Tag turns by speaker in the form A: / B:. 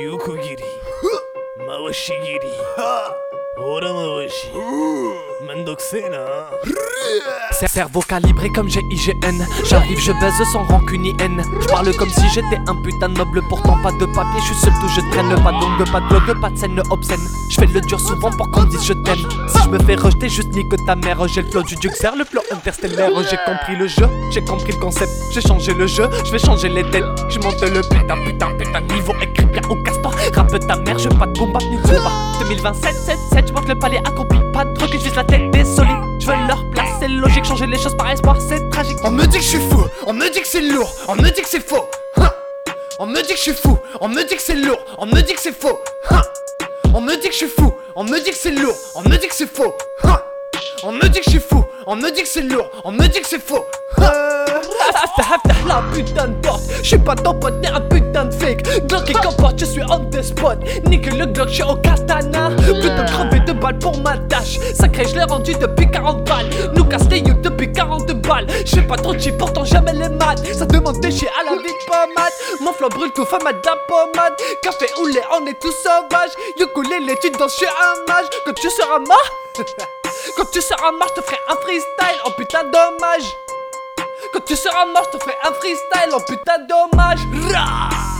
A: 横切り回し切り。
B: Cerveau calibré comme j'ai IGN J'arrive, je baise sans rancune ni haine Je parle comme si j'étais un putain noble Pourtant pas de papier, je suis seul tout je traîne. Pas d'ongle, pas de blog, pas de scène obscène. Je fais le dur souvent pour qu'on dise je t'aime. Si je me fais rejeter, juste nique ta mère. J'ai le flow du Duxer, le flow interstellaire. J'ai compris le jeu, j'ai compris le concept. J'ai changé le jeu, je vais changer les têtes. Je monte le putain, putain, putain Niveau écrit bien au casse-toi Rappe ta mère, je pas de bomba ni de zumba 2027, 7, 7, je monte le palais accompli Pas de truc, je la tête des solides Je veux leur place, c'est logique Changer les choses par espoir, c'est tragique
C: On me dit que je suis fou, on me dit que c'est lourd, on me dit que c'est faux. Hein on me dit que je suis fou, on me dit que c'est lourd, on me dit que c'est faux. Hein on me dit que je suis fou, on me dit que c'est lourd, on me dit que c'est faux. Hein on me dit que je suis fou, on me dit que c'est lourd, on me dit que c'est faux.
B: Putain de porte Je suis pas ton pote, t'es un putain de fake. Glock qui comporte, je suis on the spot. Nique le Glock, je au katana. Plutôt crever de balles pour ma tâche. Sacré, je l'ai rendu depuis 40 balles. Nous casse les depuis 42 balles. Je fais pas trop de shit, pourtant jamais les maths. Ça demande des chiens à la vie de pommade. Mon flow brûle tout, femme à de la pommade. Café ou lait, on est tous sauvages. Ukulélé, tu danses, je suis un mage. Quand tu seras mort Quand tu seras mort, je te ferai un freestyle. Oh putain dommage quand tu seras mort, je te ferai un freestyle en putain d'hommage. Rah